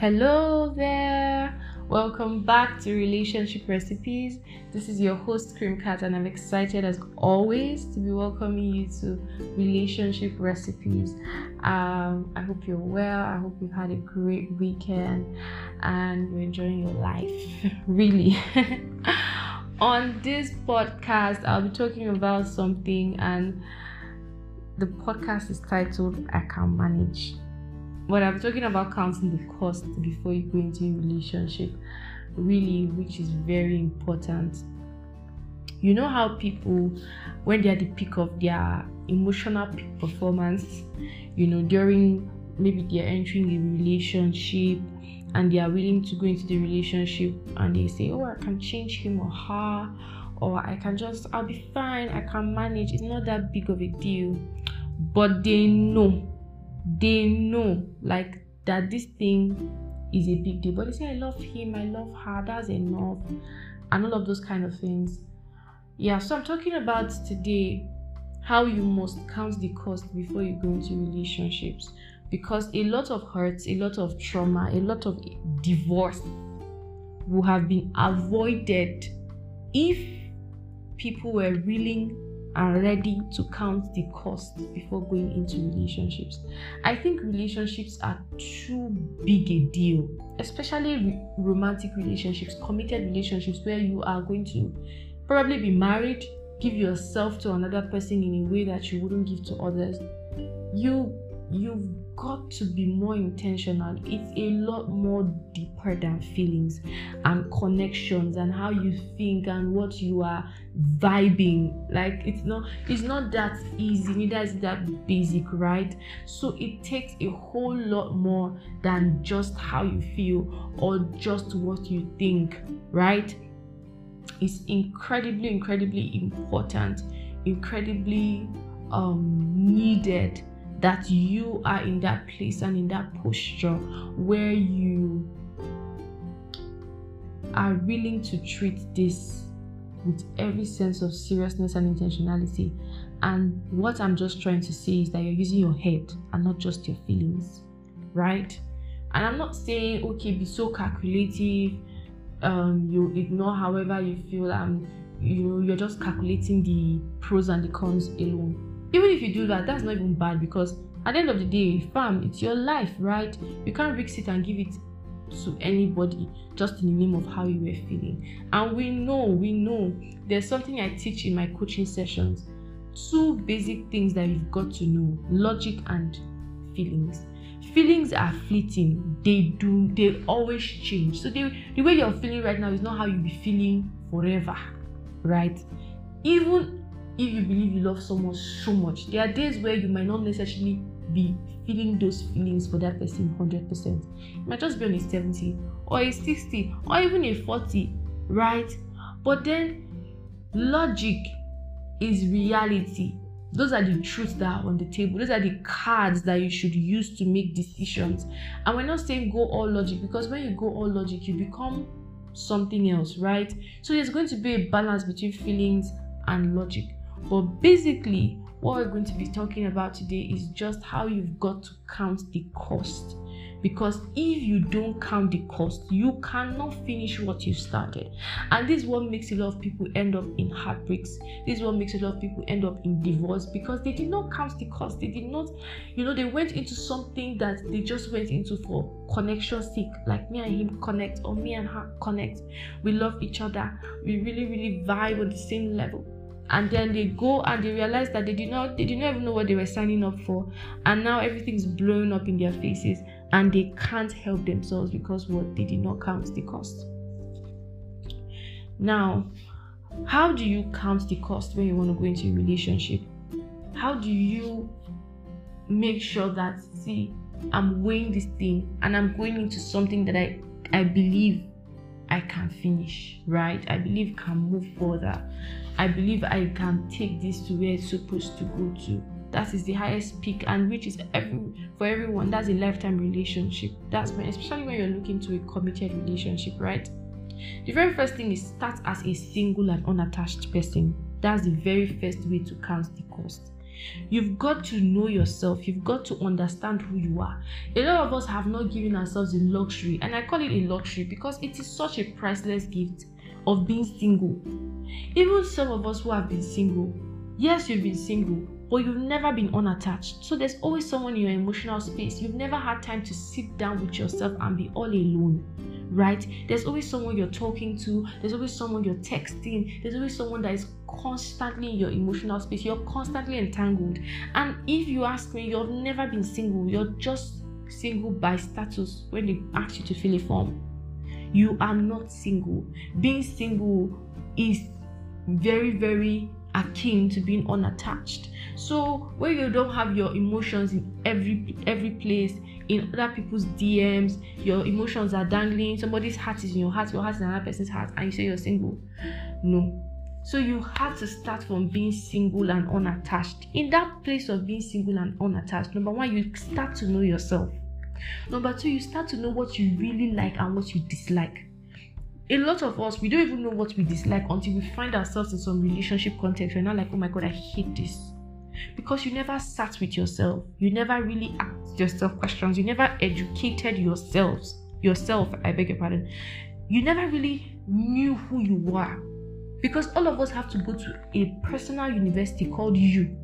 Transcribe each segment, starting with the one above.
Hello there. Welcome back to Relationship Recipes. This is your host, Krymkat, and I'm excited as always to be welcoming you to Relationship Recipes. Um, I hope you're well. I hope you've had a great weekend and you're enjoying your life. really. On this podcast, I'll be talking about something, and the podcast is titled I Can Manage but I'm talking about counting the cost before you go into a relationship, really, which is very important. You know how people, when they're at the peak of their emotional peak performance, you know, during maybe they're entering a relationship and they are willing to go into the relationship and they say, Oh, I can change him or her, or I can just, I'll be fine, I can manage. It's not that big of a deal. But they know they know like that this thing is a big deal. But they say, I love him, I love her, that's enough, and all of those kind of things. Yeah, so I'm talking about today how you must count the cost before you go into relationships because a lot of hurts, a lot of trauma, a lot of divorce will have been avoided if people were willing are ready to count the cost before going into relationships. I think relationships are too big a deal, especially re- romantic relationships, committed relationships where you are going to probably be married, give yourself to another person in a way that you wouldn't give to others. You you've got to be more intentional. It's a lot more deeper than feelings and connections and how you think and what you are vibing. Like it's not it's not that easy, neither is that basic, right? So it takes a whole lot more than just how you feel or just what you think, right? It's incredibly, incredibly important, incredibly um needed that you are in that place and in that posture where you are willing to treat this with every sense of seriousness and intentionality. And what I'm just trying to say is that you're using your head and not just your feelings, right? And I'm not saying, okay, be so calculative, um, you ignore however you feel, and you you're just calculating the pros and the cons alone even if you do that that's not even bad because at the end of the day fam it's your life right? You can't risk it and give it to anybody just in the name of how you were feeling. And we know we know there's something i teach in my coaching sessions. Two basic things that you've got to know logic and feelings. Feelings are fleeting. They do they always change. So they, the way you're feeling right now is not how you'll be feeling forever right? Even if you believe you love someone so much, there are days where you might not necessarily be feeling those feelings for that person 100%. You might just be on a 70 or a 60 or even a 40, right? But then logic is reality. Those are the truths that are on the table. Those are the cards that you should use to make decisions. And we're not saying go all logic because when you go all logic, you become something else, right? So there's going to be a balance between feelings and logic. But basically, what we're going to be talking about today is just how you've got to count the cost. Because if you don't count the cost, you cannot finish what you started. And this is what makes a lot of people end up in heartbreaks. This is what makes a lot of people end up in divorce because they did not count the cost. They did not, you know, they went into something that they just went into for connection sake, like me and him connect or me and her connect. We love each other. We really, really vibe on the same level and then they go and they realize that they did not they did not even know what they were signing up for. And now everything's blowing up in their faces. And they can't help themselves because what? They did not count the cost. Now how do you count the cost when you want to go into a relationship? How do you make sure that see i'm weighing this thing and i'm going into something that i i believe i can finish right i believe can move further I believe I can take this to where it's supposed to go to. That is the highest peak, and which is every for everyone. That's a lifetime relationship. That's when, especially when you're looking to a committed relationship, right? The very first thing is start as a single and unattached person. That's the very first way to count the cost. You've got to know yourself. You've got to understand who you are. A lot of us have not given ourselves a luxury, and I call it a luxury because it is such a priceless gift of being single. Even some of us who have been single, yes, you've been single, but you've never been unattached. So there's always someone in your emotional space. You've never had time to sit down with yourself and be all alone, right? There's always someone you're talking to, there's always someone you're texting, there's always someone that is constantly in your emotional space. You're constantly entangled. And if you ask me, you've never been single, you're just single by status when they ask you to fill a form. You are not single. Being single is very, very akin to being unattached. So when you don't have your emotions in every every place, in other people's DMs, your emotions are dangling, somebody's heart is in your heart, your heart is in another person's heart, and you say you're single. No. So you have to start from being single and unattached. In that place of being single and unattached, number one, you start to know yourself. Number two, you start to know what you really like and what you dislike a lot of us we don't even know what we dislike until we find ourselves in some relationship context we're not like oh my god i hate this because you never sat with yourself you never really yourself questions. You never educated yourselves yourself i beg your pardon. You never really knew who you were. Because all of us have to go to a personal university called you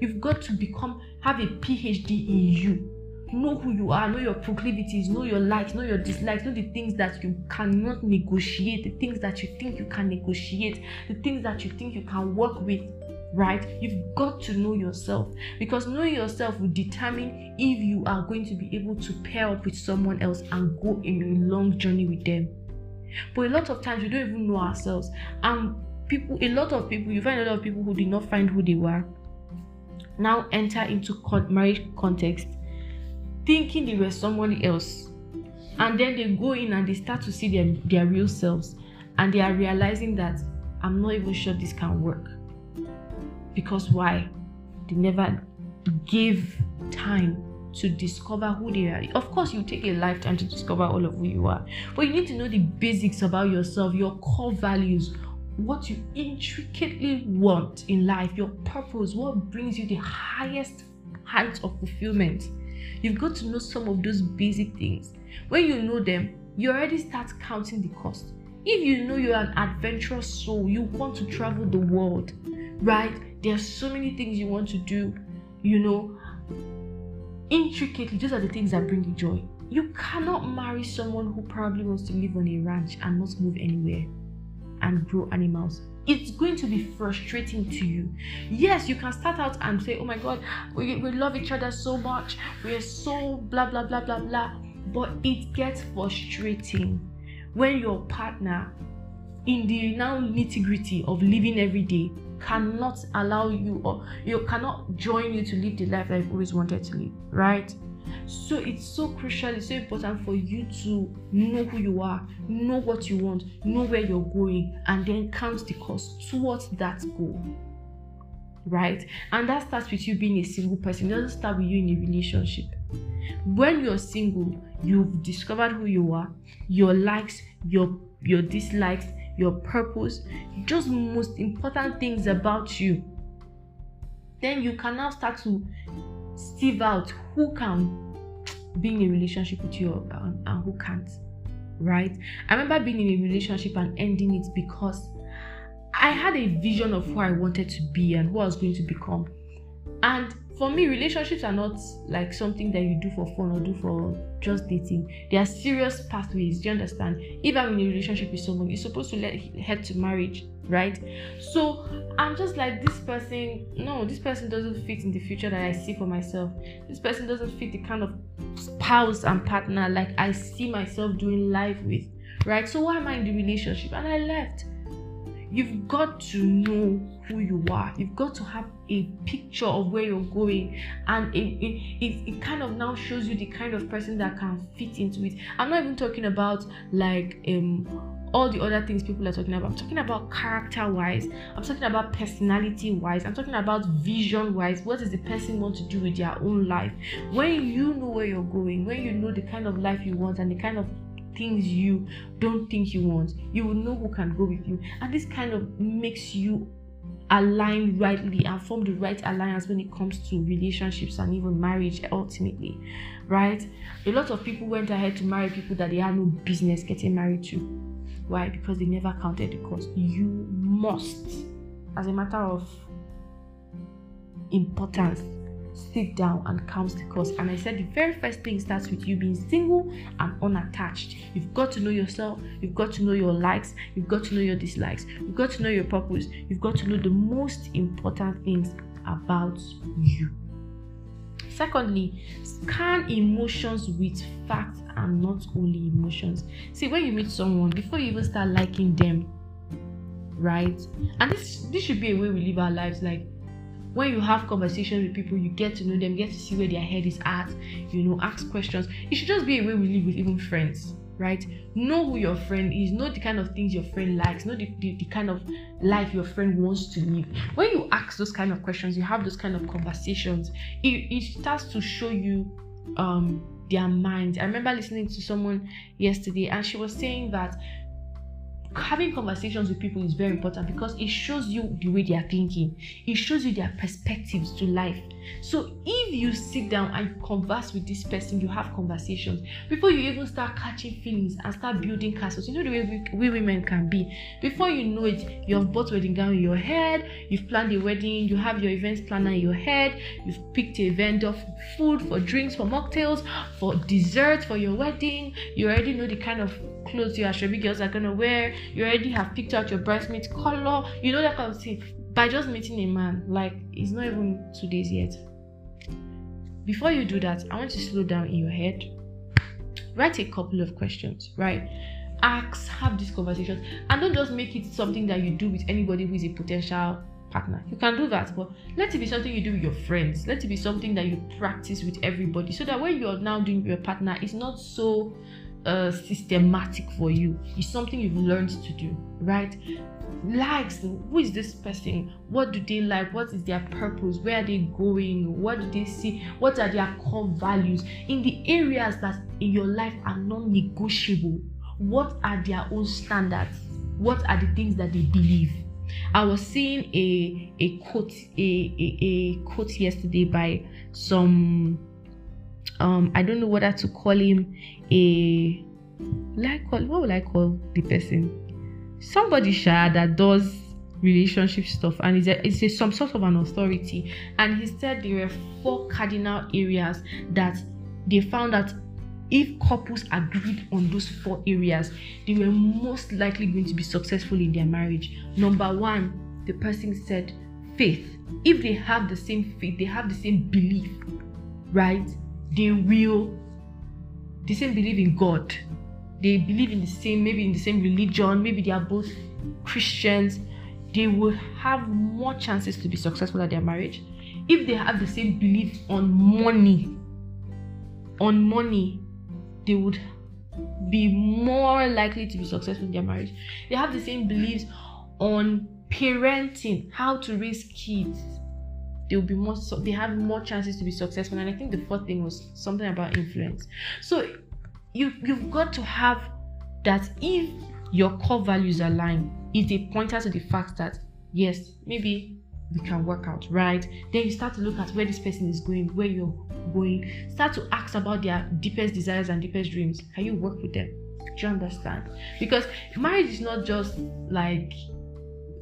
you've got to become have a phd in you know who you are, know your proclivities, know your likes, know your dislikes, know the things that you cannot negotiate, the things that you think you can negotiate, the things that you think you can work with. Right? You've got to know yourself because knowing yourself will determine if you are going to be able to pair up with someone else and go in a long journey with them. But a lot of times we don't even know ourselves, and people, a lot of people, you find a lot of people who did not find who they were now enter into marriage context thinking they were somebody else. And then they go in and they start to see their, their real selves. And they are realizing that I'm not even sure this can work. Because why? They never give time to discover who they are. Of course, you take a lifetime to discover all of who you are, but you need to know the basics about yourself, your core values, what you intricately want in life, your purpose, what brings you the highest heights of fulfillment. You've got to know some of those basic things. When you know them, you already start counting the cost. If you know you're an adventurous soul, you want to travel the world, right? There are so many things you want to do, you know, intricately. Those are the things that bring you joy. You cannot marry someone who probably wants to live on a ranch and not move anywhere and grow animals it's going to be frustrating to you. Yes, you can start out and say, Oh my God, we, we love each other so much, we are so blah blah blah blah blah. But it gets frustrating when your partner, in the now nitty gritty of living every day, cannot allow you or you cannot join you to live the life that you've always wanted to live, right? So it's so crucial, it's so important for you to know who you are, know what you want, know where you're going, and then count the cost towards that goal. Right? And that starts with you being a single person, it doesn't start with you in a relationship. When you're single, you've discovered who you are, your likes, your your dislikes, your purpose, just most important things about you. Then you can now start to sieve out who can be in a relationship with you and, and who can't right i remember being in a relationship and ending it because i had a vision of who i wanted to be and who i was going to become and for me, relationships are not like something that you do for fun or do for just dating. They are serious pathways. Do you understand? If I'm in a relationship with someone, you're supposed to let head to marriage, right? So I'm just like this person. No, this person doesn't fit in the future that I see for myself. This person doesn't fit the kind of spouse and partner like I see myself doing life with, right? So why am I in the relationship? And I left. You've got to know who you are. You've got to have a picture of where you're going, and it, it, it, it, kind of now shows you the kind of person that can fit into it. I'm not even talking about like um all the other things people are talking about. I'm talking about character wise, I'm talking about personality wise, I'm talking about vision wise. What does the person want to do with their own life? When you know where you're going, when you know the kind of life you want and the kind of things you don't think you want, you will know who can go with you. And this kind of makes you align rightly and form the right alliance when it comes to relationships and even marriage ultimately right? A lot of people went ahead to marry people that they had no business getting married to. Why? Because they never counted the cost. You must as a matter of importance sit down and count the cost. And I said the very first thing starts with you being single and unattached. You've got to know yourself, you've got to know your likes, you've got to know your dislikes, you've got to know your purpose, you've got to know the most important things about you. Secondly, scan emotions with facts and not only emotions. See, when you meet someone, before you even start liking them, right? And this this should be a way we live our lives. Like when you have conversations with people, you get to know them, get to see where their head is at, you know, ask questions. It should just be a way we live with even friends, right? Know who your friend is, know the kind of things your friend likes, know the, the, the kind of life your friend wants to live. When you ask those kind of questions, you have those kind of conversations, it, it starts to show you um their mind I remember listening to someone yesterday and she was saying that having conversations with people is very important because it shows you the way they are thinking. It shows you their perspectives to life. So if you sit down and converse with this person you have conversations before you even start catching feelings and start building castles you know the way we, we women can be. Before you know it you have bought wedding gown in your head you've planned a wedding you have your events planner in your head you've picked a vendor for food for drinks for mocktails for dessert for your wedding. You already know the kind of clothes your Asoebi girls are gonna wear. You already have picked out your bridesmaid color. You know that kind of thing. By just meeting a man, like it's not even two days yet. Before you do that, I want you to slow down in your head. Write a couple of questions, right? Ask, have these conversations, and don't just make it something that you do with anybody who is a potential partner. You can do that, but let it be something you do with your friends. Let it be something that you practice with everybody so that when you're now doing with your partner, it's not so uh, systematic for you. It's something you've learned to do, right? Likes, who is this person? What do they like? What is their purpose? Where are they going? What do they see? What are their core values? In the areas that in your life are non negotiable, what are their own standards? What are the things that they believe? I was seeing a a quote a, a, a quote yesterday by some um I don't know whether to call him a like call what would I call the person? Somebody shy that does relationship stuff and it's a, it's a, some sort of an authority. And he said there were four cardinal areas that they found that if couples agreed on those four areas they were most likely going to be successful in their marriage. Number one the person said faith. If they have the same faith they have the same belief right they will the same believe in God. They believe in the same, maybe in the same religion, maybe they are both Christians. They will have more chances to be successful at their marriage if they have the same belief on money. On money, they would be more likely to be successful in their marriage. They have the same beliefs on parenting, how to raise kids they'll be more so they have more chances to be successful. And i think the fourth thing was something about influence. So you you've got to have that if your core values align is a pointer to the fact that yes maybe we can work out right? Then you start to look at where this person is going where you're going. Start to ask about their deepest desires and deepest dreams. Can you work with them? Do you understand? Because marriage is not just like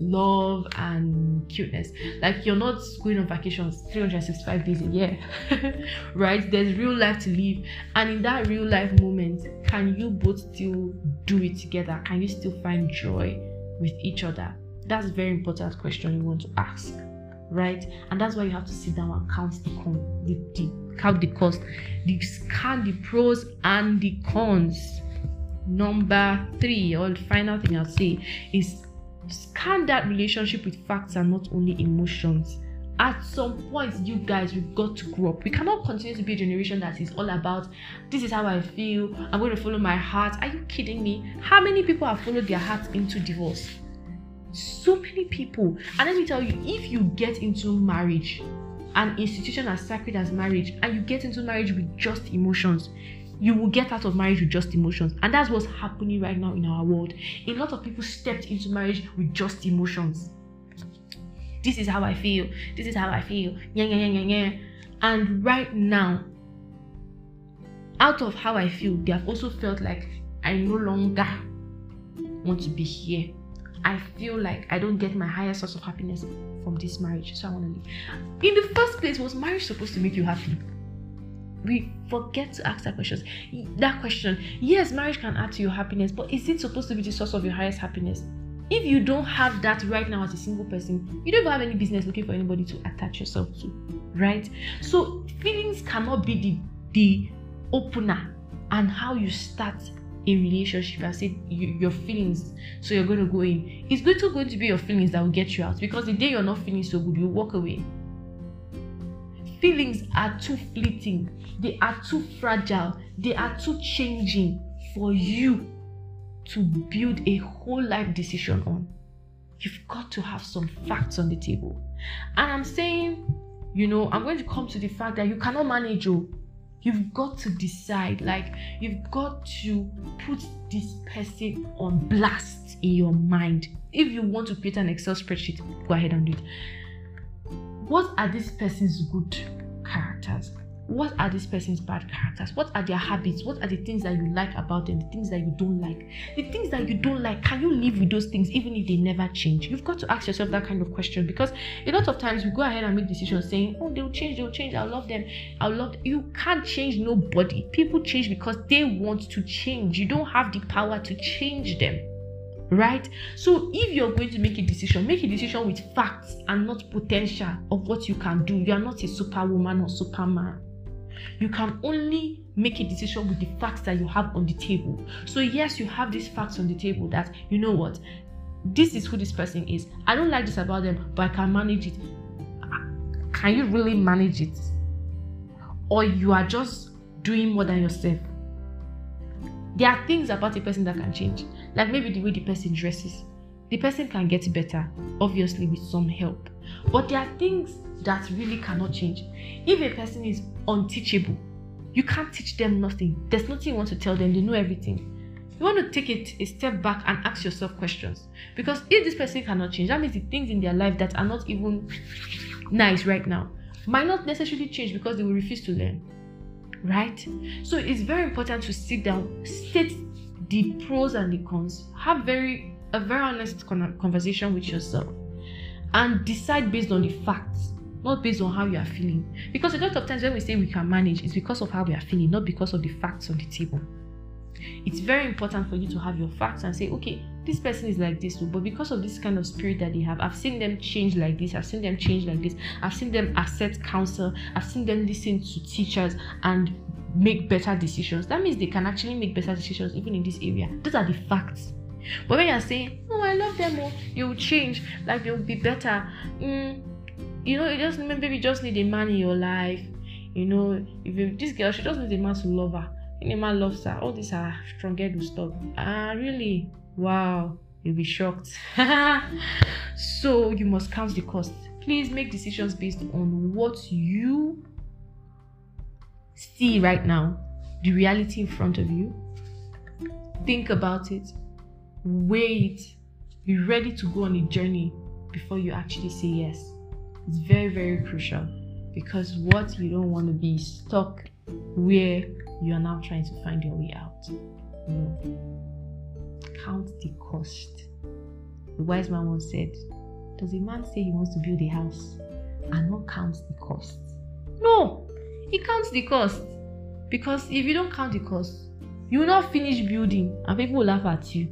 love and cuteness. Like you're not going on vacations 365 days a year, right? There's real life to live, and in that real life moment, can you both still do it together? Can you still find joy with each other? That's a very important question you want to ask, right? And that's why you have to sit down and count the con, the, the count the cost, the scan the pros and the cons. Number three, or the final thing I'll say is scan that relationship with facts and not only emotions. At some point you guys we've got to grow up. We cannot continue to be a generation that is all about this is how i feel. I'm going to follow my heart. Are you kidding me? How many people have followed their hearts into divorce? So many people. And let me tell you if you get into marriage an institution as sacred as marriage and you get into marriage with just emotions you will get out of marriage with just emotions. And that's what's happening right now in our world. A lot of people stepped into marriage with just emotions. this is how I feel, this is how I feel, yeah, yeah, yeah, yeah. yeah. And right now, out of how I feel, they have also felt like I no longer want to be here. I feel like I don't get my highest source of happiness from this marriage, so I want to leave. In the first place, was marriage supposed to make you happy? We forget to ask that question. That question, yes, marriage can add to your happiness, but is it supposed to be the source of your highest happiness? If you don't have that right now as a single person, you don't have any business looking for anybody to attach yourself to, right? So feelings cannot be the the opener and how you start a relationship and say you, your feelings so you're going to go in it's going to going to be your feelings that will get you out because the day you're not feeling so good you walk away feelings are too fleeting. They are too fragile. They are too changing for you to build a whole life decision on. You've got to have some facts on the table. And i'm saying you know i'm going to come to the fact that you cannot manage oh. You've got to decide. Like you've got to put this person on blast in your mind. If you want to create an excel spreadsheet go ahead and do it what are this person's good characters? What are this person's bad characters? What are their habits? What are the things that you like about them? The things that you don't like? The things that you don't like can you live with those things even if they never change? You've got to ask yourself that kind of question because a lot of times we go ahead and make decisions saying oh they'll change they'll change. I'll love them. I'll love them. you can't change nobody. People change because they want to change. You don't have the power to change them right so if you're going to make a decision make a decision with facts and not potential of what you can do you are not a superwoman or superman you can only make a decision with the facts that you have on the table. So, yes, you have these facts on the table that you know what, this is who this person is. I don't like this about them, but I can manage it. Can you really manage it? Or you are just doing more than yourself? There are things about a person that can change, like maybe the way the person dresses. The person can get better, obviously, with some help. But there are things that really cannot change. If a person is unteachable, you can't teach them nothing. There's nothing you want to tell them, they know everything. You want to take it a step back and ask yourself questions. Because if this person cannot change, that means the things in their life that are not even nice right now might not necessarily change because they will refuse to learn. Right? So it's very important to sit down, state the pros and the cons, have very a very honest conversation with yourself, and decide based on the facts not based on how you are feeling. Because a lot of times when we say we can manage, it's because of how we are feeling, not because of the facts on the table. It's very important for you to have your facts and say, okay, this person is like this, but because of this kind of spirit that they have, I've seen them change like this, I've seen them change like this, I've seen them accept counsel, I've seen them listen to teachers and make better decisions. That means they can actually make better decisions even in this area. Those are the facts. But when you're saying, oh, I love them, oh, you will change, like will be better. Mm, you know, you just maybe you just need a man in your life. You know, if you, this girl, she just needs a man to love her. If a man loves her, all these are strong will stop. Ah, really? Wow, you'll be shocked. so you must count the cost. Please make decisions based on what you see right now, the reality in front of you. Think about it, wait, be ready to go on a journey before you actually say yes. It's very, very crucial because what you don't want to be stuck where you are now trying to find your way out. No. Count the cost. The wise man once said, Does a man say he wants to build a house and not count the cost? No, he counts the cost. Because if you don't count the cost, you will not finish building and people will laugh at you.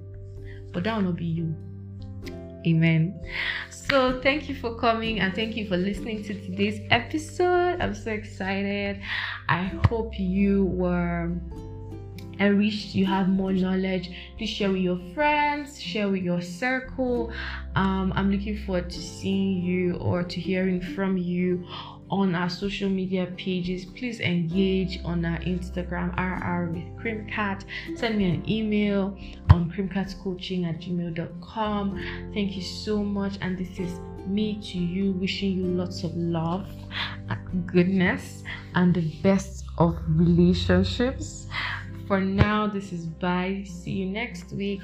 But that will not be you. Amen. So, thank you for coming and thank you for listening to today's episode. I'm so excited. I hope you were enriched, you have more knowledge. Please share with your friends, share with your circle. Um, I'm looking forward to seeing you or to hearing from you on our social media pages. Please engage on our Instagram, RR with Krymkat. Send me an email on krymkatscoaching at gmail.com. Thank you so much. And this is me to you, wishing you lots of love, and goodness, and the best of relationships. For now, this is bye. See you next week.